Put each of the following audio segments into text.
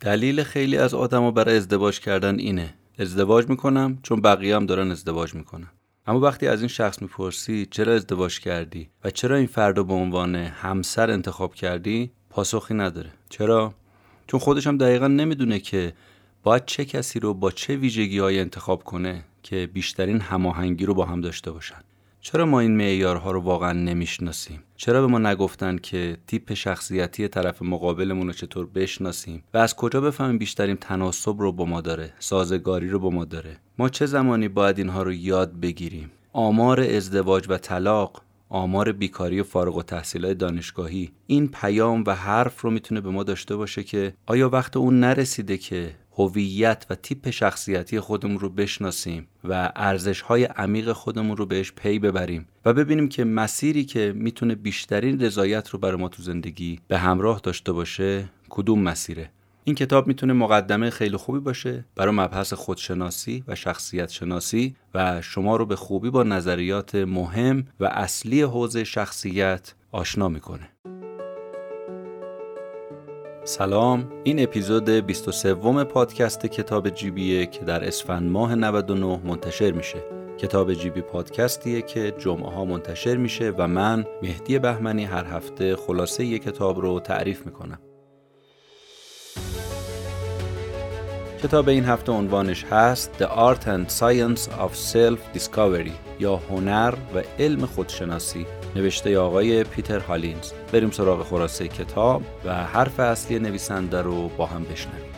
دلیل خیلی از آدما برای ازدواج کردن اینه. ازدواج می‌کنم چون بقیه هم دارن ازدواج می‌کنن. اما وقتی از این شخص می‌پرسی چرا ازدواج کردی و چرا این فرد رو به عنوان همسر انتخاب کردی پاسخی نداره. چرا؟ چون خودش هم دقیقا نمی‌دونه که باید چه کسی رو با چه ویژگی های انتخاب کنه که بیشترین هماهنگی رو با هم داشته باشن. چرا ما این معیارها رو واقعا نمی‌شناسیم؟ چرا به ما نگفتن که تیپ شخصیتی طرف مقابلمون رو چطور بشناسیم؟ و از کجا بفهمیم بیشترین تناسب رو با ما داره سازگاری رو با ما داره؟ ما چه زمانی باید اینها رو یاد بگیریم؟ آمار ازدواج و طلاق آمار بیکاری و فارغ و تحصیل دانشگاهی این پیام و حرف رو می‌تونه به ما داشته باشه که آیا وقت اون نرسیده که هویت و تیپ شخصیتی خودمون رو بشناسیم و ارزش های عمیق خودمون رو بهش پی ببریم و ببینیم که مسیری که می‌تونه بیشترین رضایت رو برای ما تو زندگی به همراه داشته باشه کدوم مسیره این کتاب می‌تونه مقدمه خیلی خوبی باشه برای مبحث خودشناسی و شخصیت شناسی و شما رو به خوبی با نظریات مهم و اصلی حوزه شخصیت آشنا می‌کنه. سلام. این اپیزود 23 پادکست کتاب جیبیه که در اسفند ماه 99 منتشر میشه. کتاب جیبی پادکستیه که جمعه ها منتشر میشه و من مهدی بهمنی هر هفته خلاصه یک کتاب رو تعریف می‌کنم. کتاب این هفته عنوانش هست The Art and Science of Self-Discovery یا هنر و علم خودشناسی. نوشته آقای پیتر هالینز. بریم سراغ خلاصه کتاب و حرف اصلی نویسنده رو با هم بشنویم.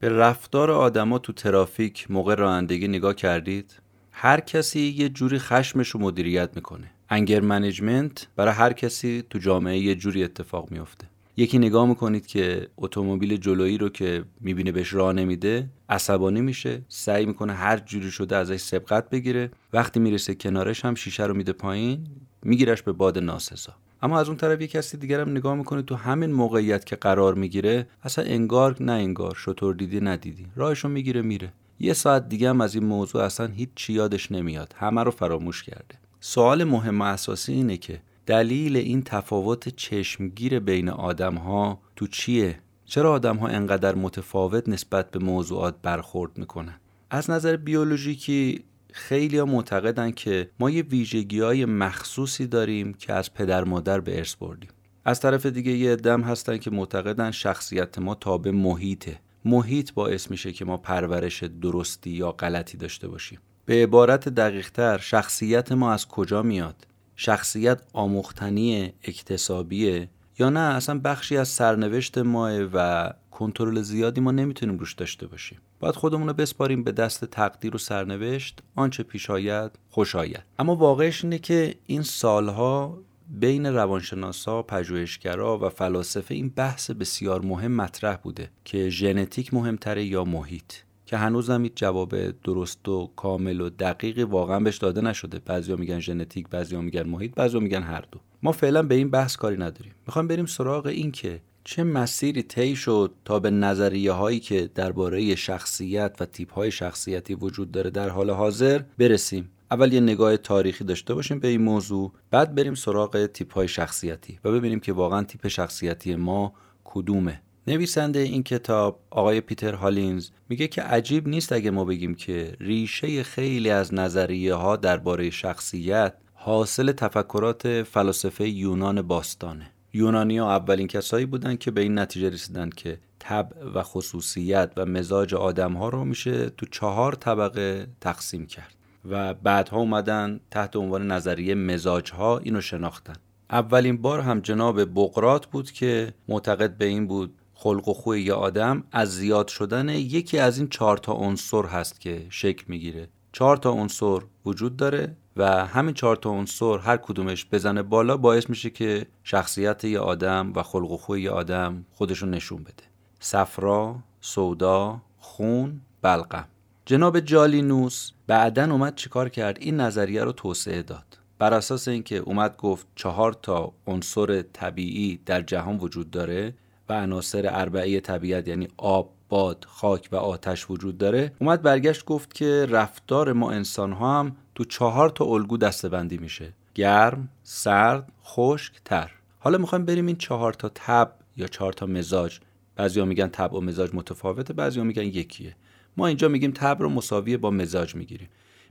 به رفتار آدما تو ترافیک موقع رانندگی نگاه کردید؟ هر کسی یه جوری خشمش رو مدیریت می‌کنه. انگر منیجمنت برای هر کسی تو جامعه یه جوری اتفاق میافته. یکی نگاه می‌کنید که اتومبیل جلویی رو که می‌بینه بهش راه نمیده عصبانی میشه سعی می‌کنه هر جوری شده ازش سبقت بگیره. وقتی می‌رسه کنارش هم شیشه رو میده پایین میگیرش به باد ناسزا. اما از اون طرف یک کسی دیگر هم نگاه می‌کنه تو همین موقعیت که قرار می‌گیره اصلا انگار نه انگار شطور دیدی ندیدی راهشو می‌گیره میره. یه ساعت دیگه هم از این موضوع اصلا هیچ چی یادش نمیاد. همه رو فراموش کرده. سوال مهم و اساسی اینه که دلیل این تفاوت چشمگیر بین آدم ها تو چیه؟ چرا آدم ها انقدر متفاوت نسبت به موضوعات برخورد می‌کنن؟ از نظر بیولوژیکی خیلی ها معتقدن که ما یه ویژگی های مخصوصی داریم که از پدر مادر به ارث بردیم. از طرف دیگه یه دم هستن که معتقدن شخصیت ما تابع محیطه. محیط باعث میشه که ما پرورش درستی یا غلطی داشته باشیم. به عبارت دقیقتر شخصیت ما از کجا میاد؟ شخصیت آموختنی اکتسابیه یا نه؟ اصلا بخشی از سرنوشت ماه و کنترل زیادی ما نمی‌تونیم روش داشته باشیم. باید خودمون رو بسپاریم به دست تقدیر و سرنوشت آنچه پیش آید خوش آید. اما واقعش اینه که این سالها بین روانشناسا، پژوهشگرا و فلاسفه این بحث بسیار مهم مطرح بوده که ژنتیک مهمتره یا محیط. که هنوز هم جواب درست و کامل و دقیقی واقعا بهش داده نشده. بعضیا میگن ژنتیک بعضیا میگن محیط بعضیا میگن هر دو. ما فعلا به این بحث کاری نداریم. می‌خوام بریم سراغ این که چه مسیری طی شد تا به نظریه هایی که درباره شخصیت و تیپ های شخصیتی وجود داره در حال حاضر برسیم. اول یه نگاه تاریخی داشته باشیم به این موضوع بعد بریم سراغ تیپ های شخصیتی و ببینیم که واقعا تیپ شخصیتی ما کدومه. نویسنده این کتاب آقای پیتر هالینز میگه که عجیب نیست اگه ما بگیم که ریشه خیلی از نظریه ها درباره شخصیت حاصل تفکرات فلاسفه یونان باستانه. یونانی ها اولین کسایی بودن که به این نتیجه رسیدن که طبع و خصوصیت و مزاج آدم ها رو میشه تو چهار طبقه تقسیم کرد و بعدها اومدن تحت عنوان نظریه مزاج ها اینو شناختن. اولین بار هم جناب بقرات بود که معتقد به این بود خلق و خوی یه آدم از زیاد شدن یکی از این چهار تا عنصر هست که شکل می‌گیره. چهار تا عنصر وجود داره و همین چهار تا عنصر هر کدومش بزنه بالا باعث میشه که شخصیت یه آدم و خلق و خوی یه آدم خودشون نشون بده. صفرا، سودا، خون، بلغم جناب جالینوس بعدا اومد چیکار کرد؟ این نظریه رو توسعه داد. بر اساس اینکه اومد گفت چهار تا عنصر طبیعی در جهان وجود داره و عناصر اربعه طبیعت یعنی آب باد خاک و آتش وجود داره. اومد برگشت گفت که رفتار ما انسان ها هم تو چهار تا الگو دستبندی میشه. گرم، سرد، خشک، تر. حالا می‌خوایم بریم این چهار تا تب یا چهار تا مزاج. بعضیا میگن تب و مزاج متفاوته بعضیا میگن یکیه. ما اینجا میگیم تب رو مساویه با مزاج می‌گیریم.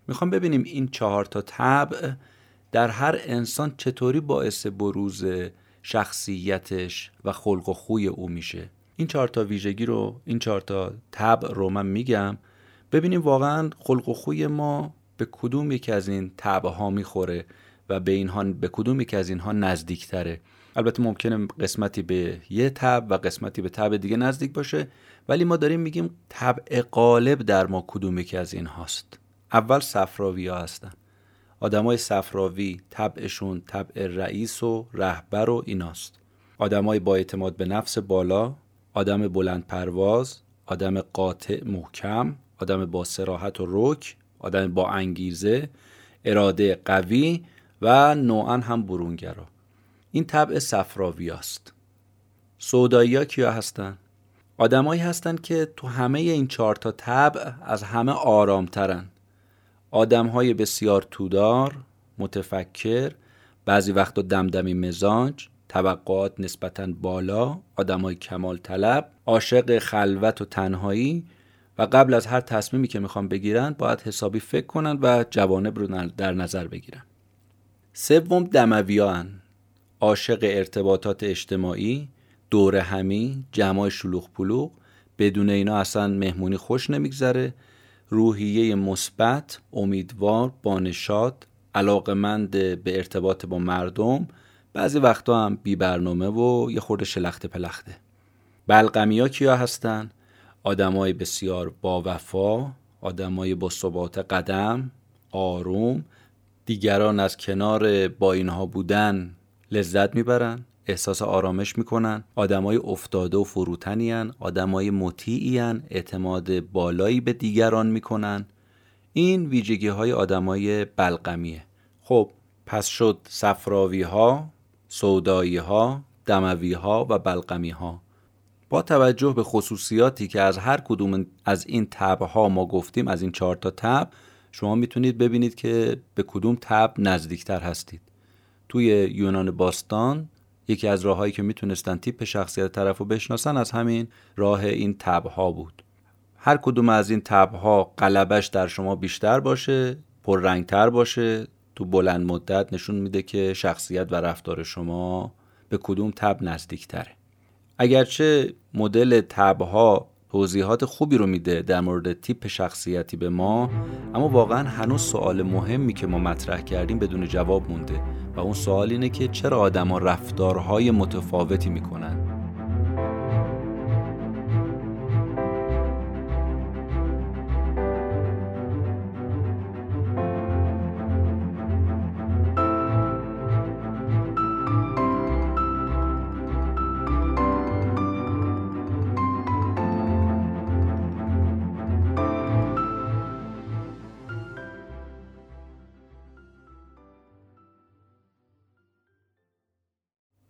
می‌خوام ببینیم این چهار تا تب در هر انسان چطوری باعث بروز شخصیتش و خلق و خوی او میشه. این چهار تا ویژگی رو این چهار تا تب رو من میگم. ببینیم واقعا خلق و خوی ما به کدوم یکی از این تبع ها می‌خوره و به اینها به کدوم یکی از اینها نزدیکتره. البته ممکنه قسمتی به یه تب و قسمتی به تب دیگه نزدیک باشه ولی ما داریم میگیم طبع غالب در ما کدوم یکی از این هاست اول صفراوی ها هستن. آدمای صفراوی طبعشون طبع رئیس و رهبر و ایناست. آدمای با اعتماد به نفس بالا آدم بلند پرواز آدم قاطع محکم آدم با سراحت و رک آدم با انگیزه اراده قوی و نوعا هم برونگرا. این طبع صفراوی است سودایی ها کیا هستن؟ آدمایی هستند که تو همه این چهار تا طبع از همه آرامترن. آدم های بسیار تودار متفکر بعضی وقتا دمدمی مزاج توقعات نسبتا بالا آدمای کمال طلب عاشق خلوت و تنهایی و قبل از هر تصمیمی که می‌خوان بگیرن باید حسابی فکر کنن و جوانب رو در نظر بگیرن. سوم دمویان عاشق ارتباطات اجتماعی دور همی جمع شلوغ پلوغ بدون اینا اصلا مهمونی خوش نمیگذره. روحیه مثبت امیدوار بانشاد علاقمند به ارتباط با مردم. بعضی وقتا هم بی برنامه و یه خورده شلخته پلخته. بلغمی ها کیا هستن؟ آدمای بسیار با وفا آدمای با ثبات قدم آروم. دیگران از کنار با اینها بودن لذت می‌برن. احساس آرامش می‌کنن. آدمای افتاده و فروتنی هن. آدمای مطیعی هن. اعتماد بالایی به دیگران می‌کنن. این ویژگی های آدمای بلغمیه. خب پس شد صفراوی ها سودایی ها دموی ها و بلغمی ها با توجه به خصوصیاتی که از هر کدوم از این تب ها ما گفتیم از این چهار تا تب شما می‌تونید ببینید که به کدوم تب نزدیکتر هستید. توی یونان باستان یکی از راههایی که می‌تونستن تیپ شخصیت طرف رو بشناسن از همین راه این تب ها بود. هر کدوم از این تب ها قلبش در شما بیشتر باشه پررنگتر باشه تو بلند مدت نشون میده که شخصیت و رفتار شما به کدوم تب نزدیکتره. اگرچه مدل تب ها توضیحات خوبی رو میده در مورد تیپ شخصیتی به ما اما واقعا هنوز سوال مهمی که ما مطرح کردیم بدون جواب مونده و اون سوال اینه که چرا آدما رفتارهای متفاوتی می‌کنن؟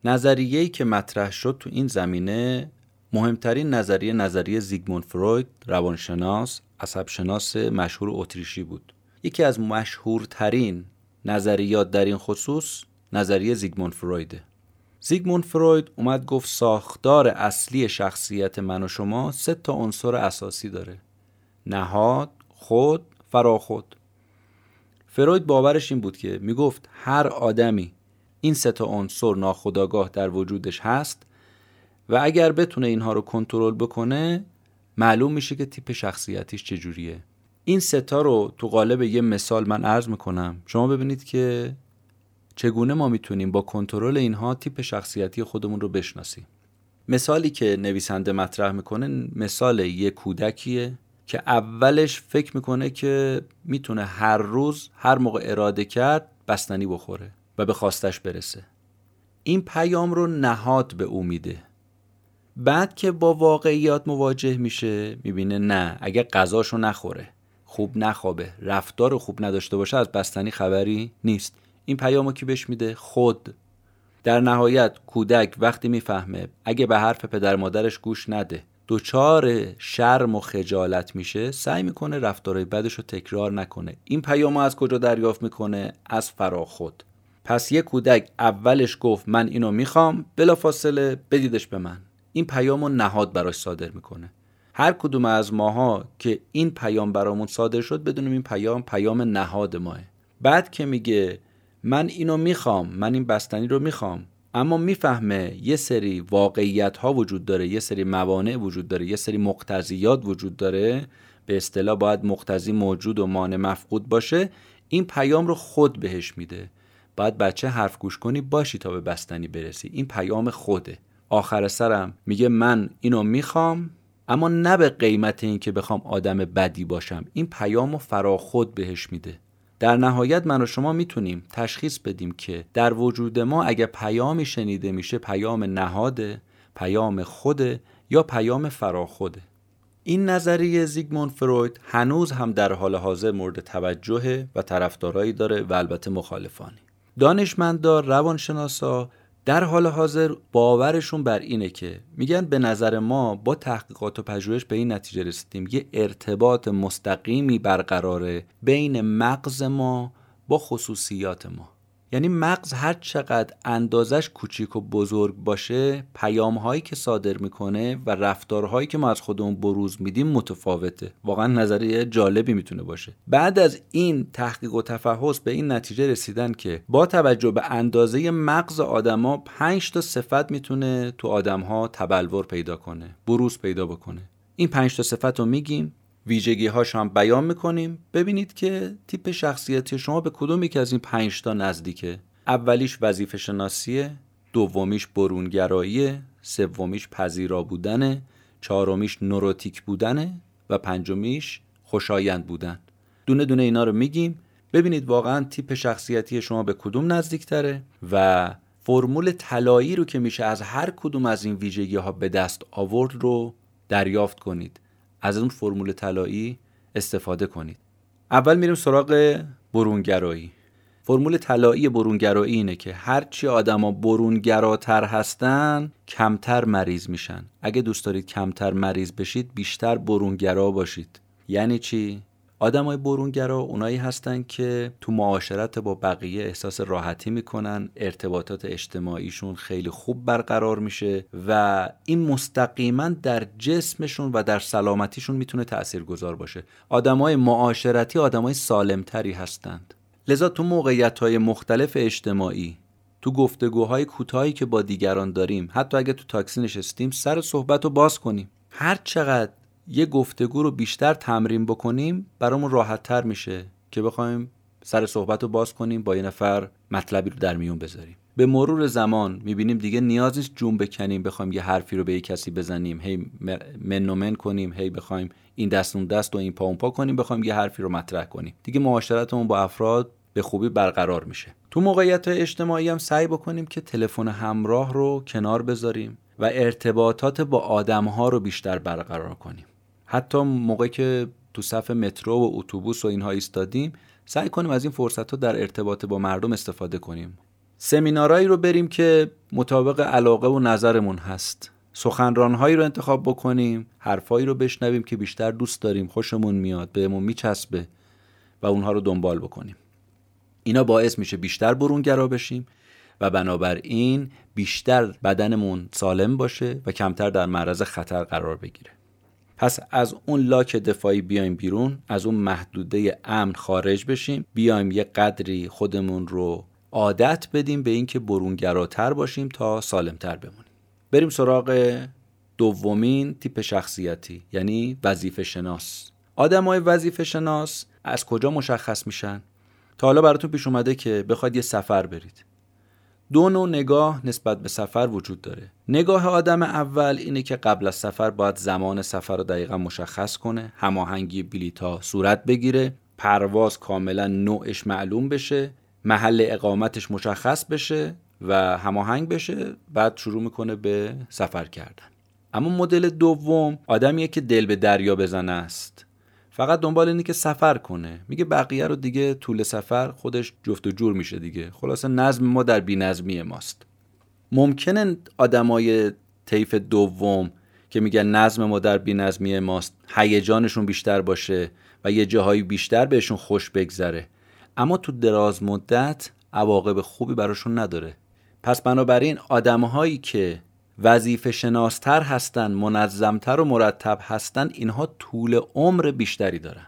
نظریه‌ای که مطرح شد تو این زمینه مهمترین نظریه نظریه زیگموند فروید روانشناس عصبشناس مشهور اتریشی بود. یکی از مشهورترین نظریات در این خصوص نظریه زیگموند فرویده. زیگموند فروید اومد گفت ساختار اصلی شخصیت من و شما سه تا عنصر اساسی داره. نهاد خود فراخود فروید باورش این بود که می‌گفت هر آدمی این سه تا عنصر ناخودآگاه در وجودش هست و اگر بتونه اینها رو کنترل بکنه معلوم میشه که تیپ شخصیتیش چجوریه. این ستا رو تو قالب یه مثال من عرض می‌کنم. شما ببینید که چگونه ما می‌تونیم با کنترل اینها تیپ شخصیتی خودمون رو بشناسیم. مثالی که نویسنده مطرح می‌کنه مثال یه کودکیه که اولش فکر می‌کنه که می‌تونه هر روز هر موقع اراده کرد بستنی بخوره. و به خواستش برسه. این پیام رو نهاد به او میده. بعد که با واقعیات مواجه میشه می‌بینه نه اگه غذاشو نخوره خوب نخوابه رفتار خوب نداشته باشه از بستنی خبری نیست. این پیامو کی بهش میده؟ خود. در نهایت کودک وقتی می‌فهمه اگه به حرف پدر مادرش گوش نده دچار شرم و خجالت میشه سعی می‌کنه رفتارهای بدش رو تکرار نکنه. این پیام از کجا دریافت می‌کنه؟ از فراخود. پس یه کودک اولش گفت من اینو می‌خوام بلافاصله بدیدش به من. این پیام رو نهاد براش صادر می‌کنه. هر کدوم از ماها که این پیام برامون صادر شد بدونیم این پیام پیام نهاد ماه. بعد که میگه من اینو می‌خوام من این بستنی رو می‌خوام اما می‌فهمه یه سری واقعیت ها وجود داره یه سری موانع وجود داره یه سری مقتضیات وجود داره به اصطلاح باید مقتضی موجود و مانع مفقود باشه. این پیام رو خود بهش میده. باید بچه حرف گوش کنی باشی تا به بستنی برسی. این پیام خوده. آخر سرم میگه من اینو می‌خوام اما نه به قیمت این که بخوام آدم بدی باشم. این پیام رو فرا خود بهش میده. در نهایت من و شما می‌تونیم تشخیص بدیم که در وجود ما اگه پیامی شنیده میشه پیام نهاده پیام خوده یا پیام فراخوده. این نظریه زیگموند فروید هنوز هم در حال حاضر مورد توجه و طرفدارایی داره و البته مخالفانی دانشمندان روانشناسا در حال حاضر باورشون بر اینه که میگن به نظر ما با تحقیقات و پژوهش به این نتیجه رسیدیم. یه ارتباط مستقیمی برقراره بین مغز ما با خصوصیات ما. یعنی مغز هر چقدر اندازش کوچیک و بزرگ باشه پیام هایی که صادر می‌کنه و رفتارهایی که ما از خودمون بروز میدیم متفاوته. واقعا نظریه جالبی می‌تونه باشه. بعد از این تحقیق و تفحص به این نتیجه رسیدن که با توجه به اندازه مغز آدما 5 تا صفت می‌تونه تو آدمها تبلور پیدا کنه بروز پیدا بکنه. این 5 تا صفت رو میگیم. ویژگی هاش هم بیان می‌کنیم. ببینید که تیپ شخصیتی شما به کدوم یکی از این پنج تا نزدیکه؟ اولیش وظیفه شناسیه دومیش برونگراییه سومیش پذیرا بودنه چهارمیش نوروتیک بودنه و پنجمیش خوشایند بودن. دونه دونه اینا رو میگیم. ببینید واقعا تیپ شخصیتی شما به کدوم نزدیکتره و فرمول طلایی رو که میشه از هر کدوم از این ویژگی ها به دست آورد رو دریافت کنید. از اون فرمول طلایی استفاده کنید. اول میریم سراغ برونگرایی. فرمول طلایی برونگرایی اینه که هرچی آدما برونگراتر هستن کمتر مریض میشن. اگه دوست دارید کمتر مریض بشید بیشتر برونگرا باشید. یعنی چی؟ آدمای برونگرا اونایی هستن که تو معاشرت با بقیه احساس راحتی می‌کنن ارتباطات اجتماعیشون خیلی خوب برقرار میشه و این مستقیما در جسمشون و در سلامتیشون می‌تونه تاثیرگذار باشه. آدمای معاشرتی آدمای سالمتری هستند. لذا تو موقعیت های مختلف اجتماعی تو گفتگوهای کوتاهی که با دیگران داریم حتی اگه تو تاکسی نشستیم سر صحبت رو باز کنیم. هر چقدر یه گفتگو رو بیشتر تمرین بکنیم برامون راحت تر میشه که بخوایم سر صحبت رو باز کنیم با یه نفر مطلبی رو در میون بذاریم. به مرور زمان می‌بینیم دیگه نیاز نیست جون بکنیم بخوایم یه حرفی رو به یه کسی بزنیم. هی من کنیم هی بخوایم این دست اون دست و این پا اون پا کنیم بخوایم یه حرفی رو مطرح کنیم. دیگه معاشرتمون با افراد به خوبی برقرار میشه. تو موقعیت اجتماعی هم سعی بکنیم که تلفن همراه رو کنار بذاریم و ارتباطات با آدم ها رو بیشتر برقرار کنیم. حتی موقع که تو صف مترو و اتوبوس و اینها ایستادیم سعی کنیم از این فرصت ها در ارتباط با مردم استفاده کنیم. سمینارهایی رو بریم که مطابق علاقه و نظرمون هست. سخنرانهایی رو انتخاب بکنیم حرفایی رو بشنویم که بیشتر دوست داریم خوشمون میاد بهمون میچسبه و اونها رو دنبال بکنیم. اینا باعث میشه بیشتر برونگرا بشیم و بنابراین بیشتر بدنمون سالم باشه و کمتر در معرض خطر قرار بگیره. پس از اون لاک دفاعی بیایم بیرون از اون محدوده امن خارج بشیم بیایم یه قدری خودمون رو عادت بدیم به اینکه برونگراتر باشیم تا سالمتر بمونیم. بریم سراغ دومین تیپ شخصیتی یعنی وظیفه شناس. آدمای وظیفه شناس از کجا مشخص میشن؟ تا حالا براتون پیش اومده که بخواید یه سفر برید. دو نوع نگاه نسبت به سفر وجود داره. نگاه آدم اول اینه که قبل از سفر باید زمان سفر رو دقیقا مشخص کنه هماهنگی بلیتا صورت بگیره پرواز کاملا نوعش معلوم بشه محل اقامتش مشخص بشه و هماهنگ بشه بعد شروع می‌کنه به سفر کردن. اما مدل دوم آدمیه که دل به دریا بزنه است. فقط دنبال اینه که سفر کنه. میگه بقیه رو دیگه طول سفر خودش جفت و جور میشه دیگه. خلاصه نظم ما در نظمی ماست. ممکنه آدمای طیف دوم که که میگن نظم ما در بینظمی ماست هیجانشون بیشتر باشه و یه جاهایی بیشتر بهشون خوش بگذره. اما تو دراز مدت عواقب خوبی براشون نداره. پس بنابراین آدمهایی که وظیفه شناستر هستن منظمتر و مرتب هستن اینها طول عمر بیشتری دارن.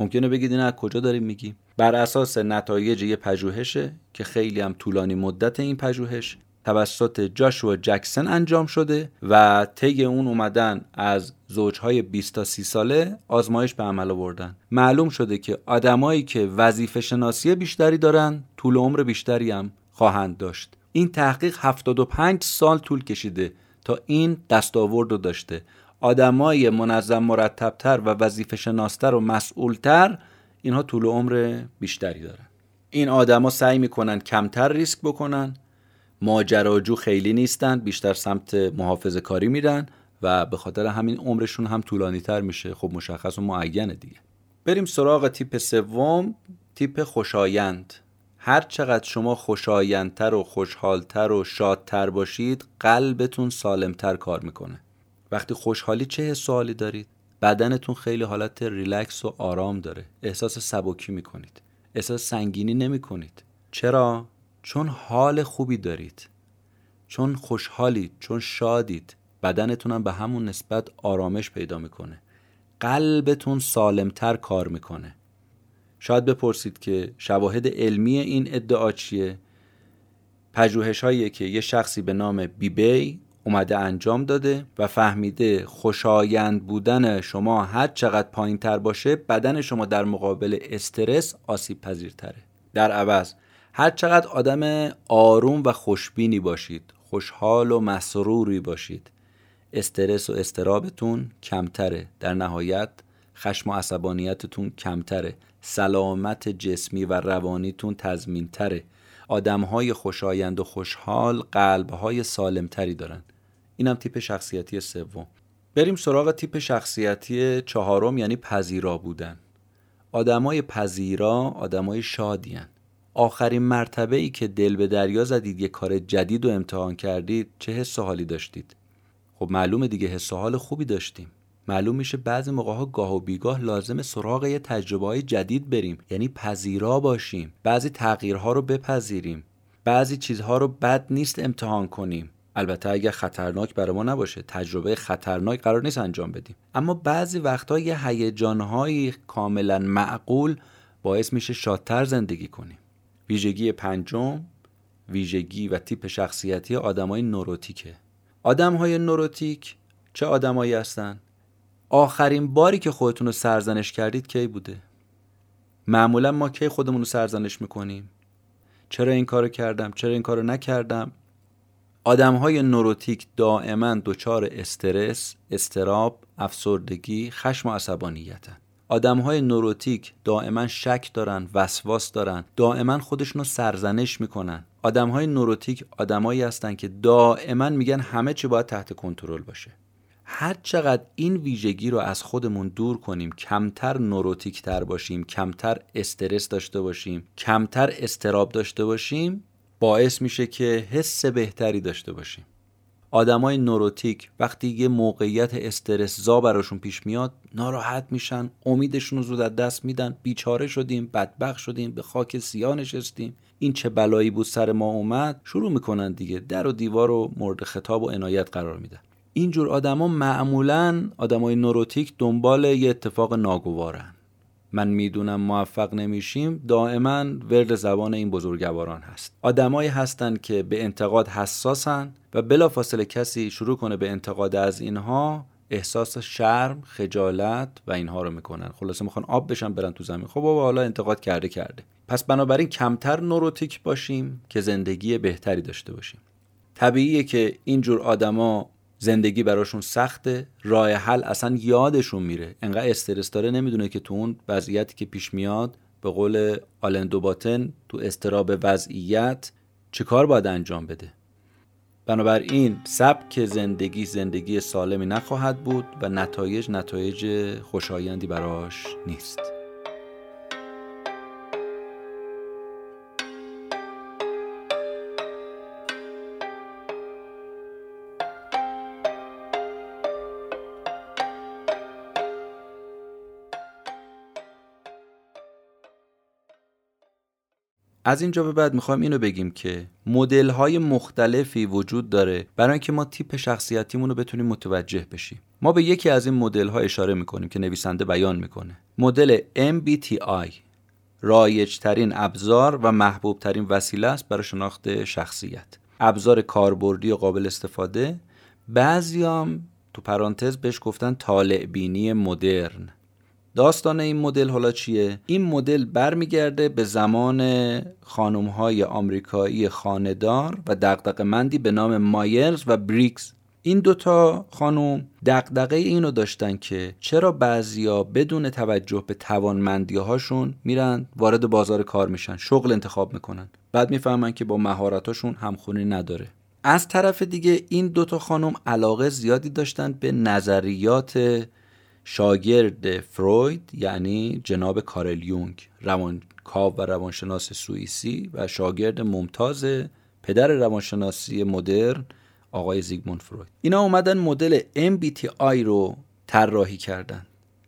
ممکنه بگید این از کجا داریم میگیم؟ بر اساس نتایج یه پژوهشه که خیلی هم طولانی مدت این پژوهش توسط جاشوا جکسن انجام شده و طی اون اومدن از زوجهای 20 تا 30 ساله آزمایش به عمل آوردن. معلوم شده که آدمایی که وظیفه شناسی بیشتری دارن طول عمر بیشتری هم خواهند داشت. این تحقیق 75 سال طول کشیده تا این دستاورد رو داشته. آدمای منظم مرتبتر و وظیفه شناستر و مسئولتر اینها طول عمر بیشتری دارن. این آدما سعی می‌کنن کمتر ریسک بکنن ماجراجو خیلی نیستن بیشتر سمت محافظ کاری میرن و به خاطر همین عمرشون هم طولانی تر میشه. خب مشخص و معینه دیگه. بریم سراغ تیپ سوم تیپ خوشایند. هر چقدر شما خوشایندتر و خوشحالتر و شادتر باشید قلبتون سالمتر کار می‌کنه. وقتی خوشحالی چه حس دارید؟ بدنتون خیلی حالت ریلکس و آرام داره. احساس سبکی می‌کنید. احساس سنگینی نمی‌کنید. چرا؟ چون حال خوبی دارید. چون خوشحالید چون شادید بدنتون هم به همون نسبت آرامش پیدا می‌کنه. قلبتون سالمتر کار می‌کنه. شاید بپرسید که شواهد علمی این ادعا چیه؟ پژوهش که یه شخصی به نام بیبی اومده انجام داده و فهمیده خوشایند بودن شما هر چقدر پایین تر باشه بدن شما در مقابل استرس آسیب پذیرتره در عوض هر چقدر آدم آروم و خوشبینی باشید خوشحال و مسروری باشید استرس و استرابتون کمتره. در نهایت خشم و عصبانیتتون کمتره. سلامت جسمی و روانیتون تضمینتره. آدم های خوشایند و خوشحال قلب های سالمتری دارن. اینم تیپ شخصیتی سوم. بریم سراغ تیپ شخصیتی چهارم یعنی پذیرا بودن. آدمای پذیرا آدمای شادیان آخرین مرتبه ای که دل به دریا زدید یه کار جدید و امتحان کردید چه حس حالی داشتید؟ خب معلومه دیگه حس حال خوبی داشتیم. معلوم میشه بعضی موقع ها گاه و بیگاه لازم سراغ یه تجربه های جدید بریم یعنی پذیرا باشیم. بعضی تغییرها رو بپذیریم. بعضی چیزها رو بد نیست امتحان کنیم. البته اگر خطرناک برای ما نباشه تجربه خطرناک قرار نیست انجام بدیم. اما بعضی وقتا یه هیجانهایی کاملا معقول باعث میشه شادتر زندگی کنیم. ویژگی پنجم ویژگی و تیپ شخصیتی آدمای نوروتیکه. آدمهای نوروتیک چه آدمایی هستن؟ آخرین باری که خودتون رو سرزنش کردید کی بوده؟ معمولا ما کی خودمون رو سرزنش می‌کنیم؟ چرا این کارو کردم؟ چرا این کارو نکردم؟ آدم های نوروتیک دائما دچار استرس، استراب، افسردگی، خشم و عصبانیتن. آدم های نوروتیک دائما شک دارن وسواس دارن دائما خودشون رو سرزنش می‌کنن. آدم های نوروتیک آدمایی هستن که دائما میگن همه چی باید تحت کنترل باشه. هر چقدر این ویژگی رو از خودمون دور کنیم کمتر نوروتیک تر باشیم کمتر استرس داشته باشیم کمتر استراب داشته باشیم باعث میشه که حس بهتری داشته باشیم. آدمای نوروتیک وقتی یه موقعیت استرس زا براشون پیش میاد ناراحت میشن امیدشون رو زود از دست میدن بیچاره شدیم بدبخ شدیم به خاک سیاه نشستیم. این چه بلایی بود سر ما اومد؟ شروع می‌کنن دیگه در و دیوار رو مورد خطاب و عنایت قرار میدن. اینجور آدما معمولا آدمای نوروتیک دنبال یه اتفاق ناگوارن. من می‌دونم موفق نمیشیم دائما ورد زبان این بزرگواران هست. آدمایی هستند که به انتقاد حساسن و بلافاصله کسی شروع کنه به انتقاد از اینها احساس شرم خجالت و اینها رو می‌کنن. خلاصه می‌خوان آب بشن برن تو زمین. خب بابا حالا انتقاد کرده کرده. پس بنابراین کمتر نوروتیک باشیم که زندگی بهتری داشته باشیم. طبیعیه که اینجور آدما زندگی براشون سخته راه حل اصلا یادشون میره. انقدر استرس داره نمی‌دونه که تو اون وضعیتی که پیش میاد به قول آلندو باتن تو استراب وضعیت چه کار باید انجام بده. بنابراین سبک زندگی زندگی سالمی نخواهد بود و نتایج نتایج خوشایندی براش نیست. از اینجا به بعد می‌خوایم اینو بگیم که مدل های مختلفی وجود داره برای اینکه ما تیپ شخصیتیمون رو بتونیم متوجه بشیم. ما به یکی از این مدل ها اشاره می‌کنیم که نویسنده بیان می‌کنه. مدل MBTI رایج ترین ابزار و محبوب ترین وسیله است برای شناخت شخصیت. ابزار کاربردی و قابل استفاده. بعضیام تو پرانتز بهش گفتن طالع بینی مدرن. داستان این مدل حالا چیه؟ این مدل برمیگرده به زمان خانم های آمریکایی خاندار و دقدق مندی به نام مایرز و بریکس این دوتا خانم دقدقه اینو داشتن که چرا بعضیا بدون توجه به توانمندی هاشون میرن وارد بازار کار میشن شغل انتخاب می‌کنن. بعد می‌فهمن که با مهارتاشون همخونی نداره. از طرف دیگه این دوتا خانم علاقه زیادی داشتن به نظریات شاگرد فروید یعنی جناب کارل یونگ روانکاو و روانشناس سوئیسی و شاگرد ممتاز پدر روانشناسی مدرن آقای زیگموند فروید. اینا اومدن مدل MBTI رو طراحی کردن.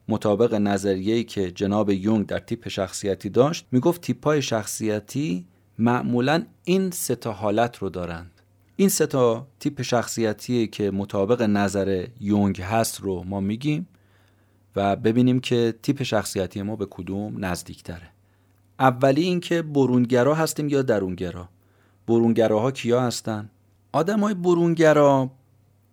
مطابق نظریه‌ای که جناب یونگ در تیپ شخصیتی داشت می‌گفت تیپ‌های شخصیتی معمولا این سه حالت رو دارند. این سه تا تیپ شخصیتی که مطابق نظر یونگ هست رو ما میگیم. و ببینیم که تیپ شخصیتی ما به کدوم نزدیکتره. اولی اینکه برونگرا هستیم یا درونگرا؟ برونگراها کیا هستن؟ آدمای برونگرا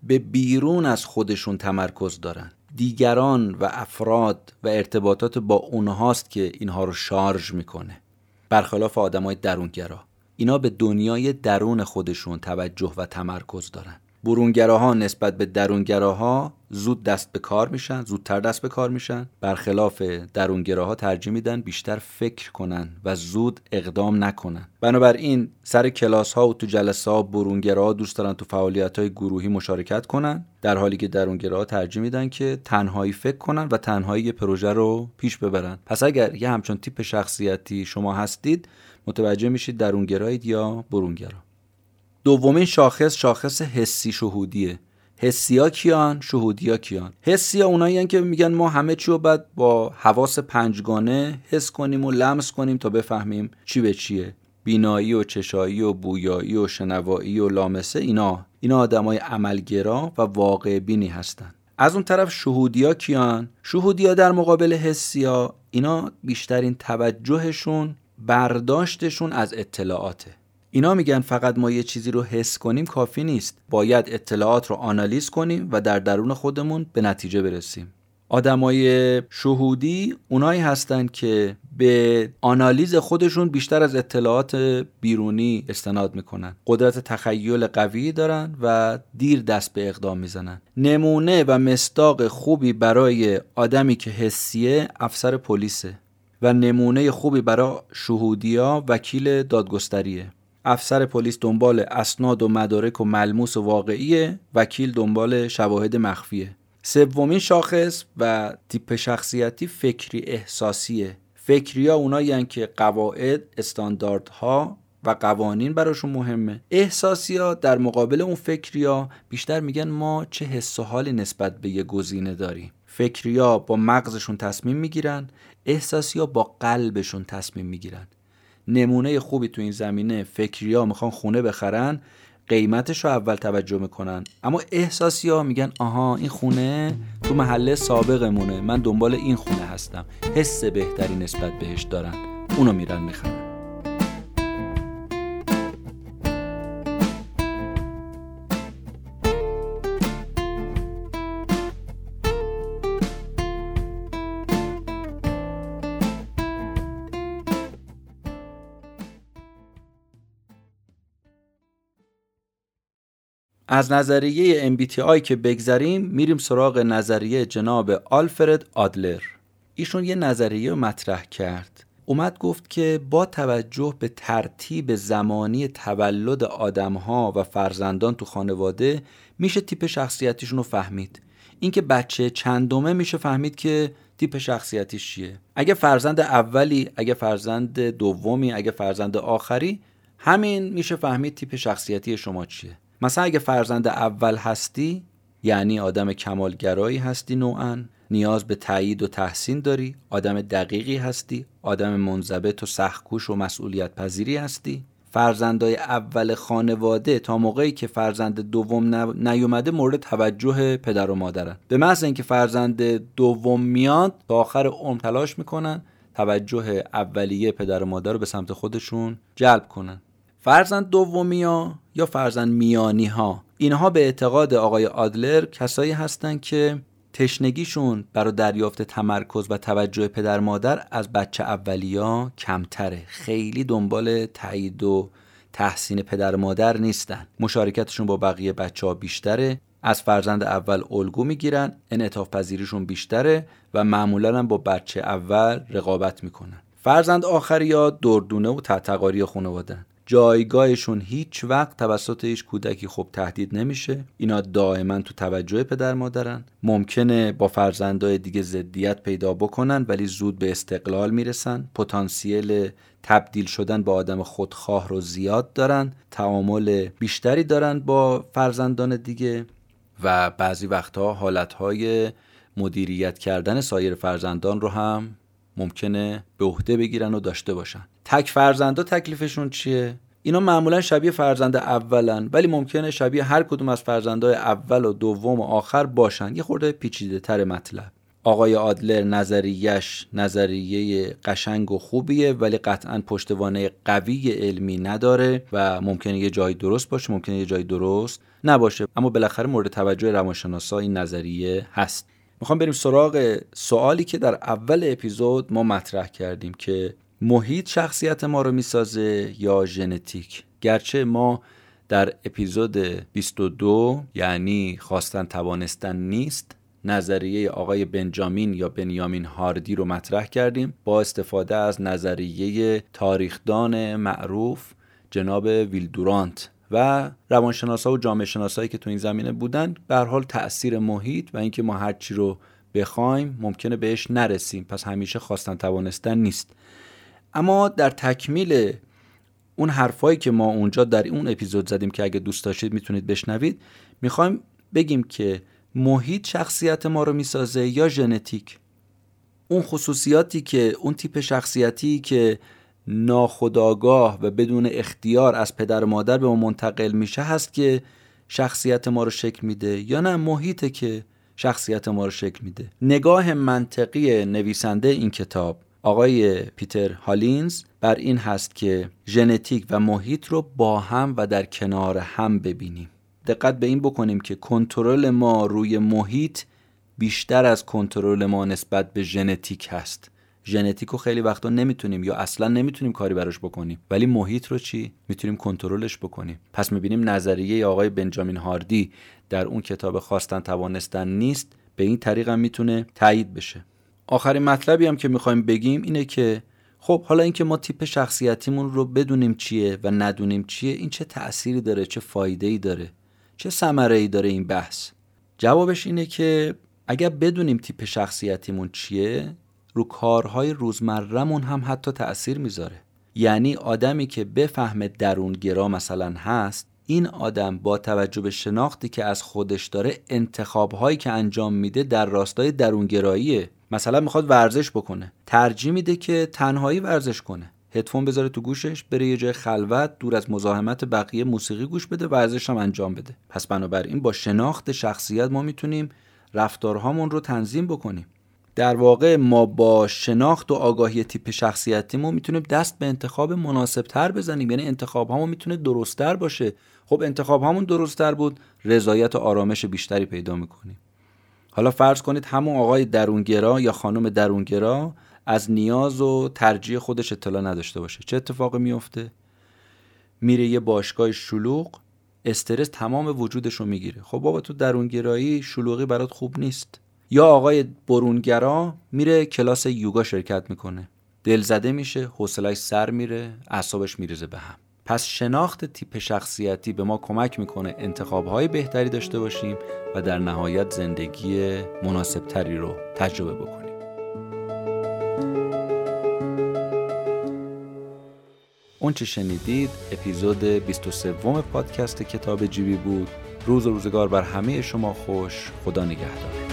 به بیرون از خودشون تمرکز دارن. دیگران و افراد و ارتباطات با اونهاست که اینها رو شارژ می‌کنه. برخلاف آدمای درونگرا. اینا به دنیای درون خودشون توجه و تمرکز دارن. برونگراها نسبت به درونگراها زود دست به کار میشن زودتر دست به کار میشن. برخلاف درونگراها ترجیح میدن بیشتر فکر کنن و زود اقدام نکنن. بنابراین سر کلاس ها و تو جلسه ها برونگراها دوست دارن تو فعالیت های گروهی مشارکت کنن. در حالی که درونگراها ترجیح میدن که تنهایی فکر کنن و تنهایی پروژه رو پیش ببرن. پس اگر یه همچون تیپ شخصیتی شما هستید متوجه میشید درونگرایید یا برونگرا. دومین شاخص شاخص حسی شهودیه. ها کیان ها کیان. ها اونایی که میگن ما همه چی رو باید با حواس پنجگانه حس کنیم و لمس کنیم تا بفهمیم چی به چیه. بینایی و چشایی و بویایی و شنوایی و لامسه اینا. اینا آدمای عملگرا و واقع بینی هستن. از اون طرف شهودیا کیان. شهودیا در مقابل حسیا اینا بیشترین توجهشون برداشتشون از اطلاعاته. اینا میگن فقط ما یه چیزی رو حس کنیم کافی نیست. باید اطلاعات رو آنالیز کنیم و در درون خودمون به نتیجه برسیم. آدمای شهودی اونایی هستن که به آنالیز خودشون بیشتر از اطلاعات بیرونی استناد می‌کنن. قدرت تخیل قوی دارن و دیر دست به اقدام می‌زنن. نمونه و مستاق خوبی برای آدمی که حسیه افسر پلیسه و نمونه خوبی برای شهودیا وکیل دادگستریه. افسر پلیس دنبال اسناد و مدارک و ملموس و واقعیه وکیل دنبال شواهد مخفیه. سومین شاخص و تیپ شخصیتی فکری احساسیه. فکری ها اونایی که قواعد استانداردها و قوانین براشون مهمه. احساسی ها در مقابل اون فکری ها بیشتر میگن ما چه حس و حالی نسبت به یه گزینه داریم. فکری ها با مغزشون تصمیم می‌گیرن احساسی ها با قلبشون تصمیم می‌گیرن. نمونه خوبی تو این زمینه. فکری ها می‌خوان خونه بخرن قیمتش رو اول توجه می‌کنن. اما احساسی ها میگن آها این خونه تو محله سابقمونه. من دنبال این خونه هستم. حس بهتری نسبت بهش دارن. اونو میرن می‌خرن. از نظریه MBTI که بگذریم میریم سراغ نظریه جناب آلفرد آدلر. ایشون یه نظریه مطرح کرد. اومد گفت که با توجه به ترتیب زمانی تولد آدمها و فرزندان تو خانواده میشه تیپ شخصیتیشون رو فهمید. اینکه بچه چندمه میشه فهمید که تیپ شخصیتیش چیه. اگه فرزند اولی اگه فرزند دومی اگه فرزند آخری همین میشه فهمید تیپ شخصیتی شما چیه. مثلا اگه فرزند اول هستی یعنی آدم کمالگرایی هستی نوعا نیاز به تایید و تحسین داری آدم دقیقی هستی آدم منضبط و سختکوش و مسئولیت پذیری هستی. فرزندای اول خانواده تا موقعی که فرزند دوم نیومده مورد توجه پدر و مادرن. به محض اینکه فرزند دوم میاد تا آخر عمر تلاش می‌کنن توجه اولیه پدر و مادر رو به سمت خودشون جلب کنن. فرزند دومی ها یا فرزند میانی ها اینها به اعتقاد آقای آدلر کسایی هستند که تشنگیشون برای دریافت تمرکز و توجه پدر مادر از بچه اولیا کمتره. خیلی دنبال تایید و تحسین پدر مادر نیستن. مشارکتشون با بقیه بچه ها بیشتره. از فرزند اول الگو می‌گیرن انعطاف پذیریشون بیشتره و معمولا هم با بچه اول رقابت می‌کنن. فرزند آخری یا دردونه و تحتقاری خانوادن جایگاهشون هیچ وقت توسط هیچ کودکی خوب تهدید نمیشه. اینا دائما تو توجه پدر مادرن. ممکنه با فرزندای دیگه ضدیت پیدا بکنن ولی زود به استقلال می‌رسن. پتانسیل تبدیل شدن با آدم خودخواه رو زیاد دارن. تعامل بیشتری دارن با فرزندان دیگه. و بعضی وقتها حالتهای مدیریت کردن سایر فرزندان رو هم ممکنه به عهده بگیرن و داشته باشن. تک فرزندا تکلیفشون چیه؟ اینا معمولا شبیه فرزند اولن ولی ممکنه شبیه هر کدوم از فرزندای اول و دوم و آخر باشن. یه خورده پیچیده تر مطلب. آقای آدلر نظریش نظریه قشنگ و خوبیه ولی قطعا پشتوانه قوی علمی نداره و ممکنه یه جایی درست باشه ممکنه یه جایی درست نباشه. اما بالاخره مورد توجه روانشناسا این نظریه هست. می‌خوام بریم سراغ سوالی که در اول اپیزود ما مطرح کردیم که محیط شخصیت ما رو می‌سازه یا ژنتیک؟ گرچه ما در اپیزود 22 یعنی خواستن توانستن نیست نظریه آقای بنجامین یا بنیامین هاردی رو مطرح کردیم. با استفاده از نظریه تاریخدان معروف جناب ویلدورانت و روانشناسا و جامعه شناسایی که تو این زمینه بودن به حال تاثیر محیط و اینکه ما هر چی رو بخوایم ممکنه بهش نرسیم. پس همیشه خواستن توانستن نیست. اما در تکمیل اون حرفایی که ما اونجا در اون اپیزود زدیم که اگه دوست داشتید می‌تونید بشنوید می‌خوایم بگیم که محیط شخصیت ما رو می‌سازه یا ژنتیک؟ اون خصوصیاتی که اون تیپ شخصیتی که ناخداگاه و بدون اختیار از پدر و مادر به ما منتقل میشه هست که شخصیت ما رو شکل میده یا نه؟ محیطه که شخصیت ما رو شکل میده. نگاه منطقی نویسنده این کتاب آقای پیتر هالینز بر این هست که ژنتیک و محیط رو با هم و در کنار هم ببینیم. دقت به این بکنیم که کنترل ما روی محیط بیشتر از کنترل ما نسبت به ژنتیک هست. ژنتیک رو خیلی وقتا نمی‌تونیم یا اصلا نمی‌تونیم کاری براش بکنیم. ولی محیط رو چی؟ می‌تونیم کنترلش بکنیم. پس می‌بینیم نظریه آقای بنجامین هاردی در اون کتاب خواستن توانستن نیست به این طریق هم می‌تونه تایید بشه. آخرین مطلبی هم که می‌خوایم بگیم اینه که خب حالا اینکه ما تیپ شخصیتیمون رو بدونیم چیه و ندونیم چیه این چه تأثیری داره چه فایده ای داره چه ثمره ای داره این بحث؟ جوابش اینه که اگر بدونیم تیپ شخصیتیمون چیه رو کارهای روزمرهمون هم حتی تأثیر می‌ذاره. یعنی آدمی که بفهمه درونگرا مثلا هست این آدم با توجه به شناختی که از خودش داره انتخابهایی که انجام میده در راستای درونگراییه مثلا می‌خواد ورزش بکنه. ترجیح میده که تنهایی ورزش کنه. هدفون بذاره تو گوشش بره یه جای خلوت دور از مزاحمت بقیه موسیقی گوش بده ورزش هم انجام بده. پس بنابراین با شناخت شخصیت ما می‌تونیم رفتارهامون رو تنظیم بکنیم. در واقع ما با شناخت و آگاهی تیپ شخصیتیمون می‌تونیم دست به انتخاب مناسب تر بزنیم. یعنی انتخاب همون می‌تونه درستتر باشه. خب انتخاب همون درستتر بود رضایت و آرامش بیشتری پیدا می‌کنیم. حالا فرض کنید همون آقای درونگرا یا خانم درونگرا از نیاز و ترجیح خودش اطلاع نداشته باشه. چه اتفاقی میفته میره یه باشگاه شلوغ استرس تمام وجودش رو می‌گیره. خب بابا تو درونگرایی شلوغی برات خوب نیست. یا آقای برونگرا میره کلاس یوگا شرکت می‌کنه. دلزده میشه حوصلش سر میره اعصابش میریزه به هم. پس شناخت تیپ شخصیتی به ما کمک می‌کنه انتخابهای بهتری داشته باشیم و در نهایت زندگی مناسبتری رو تجربه بکنیم. اون چه شنیدید اپیزود 23 پادکست کتاب جیبی بود. روز و روزگار بر همه شما خوش. خدا نگهدار.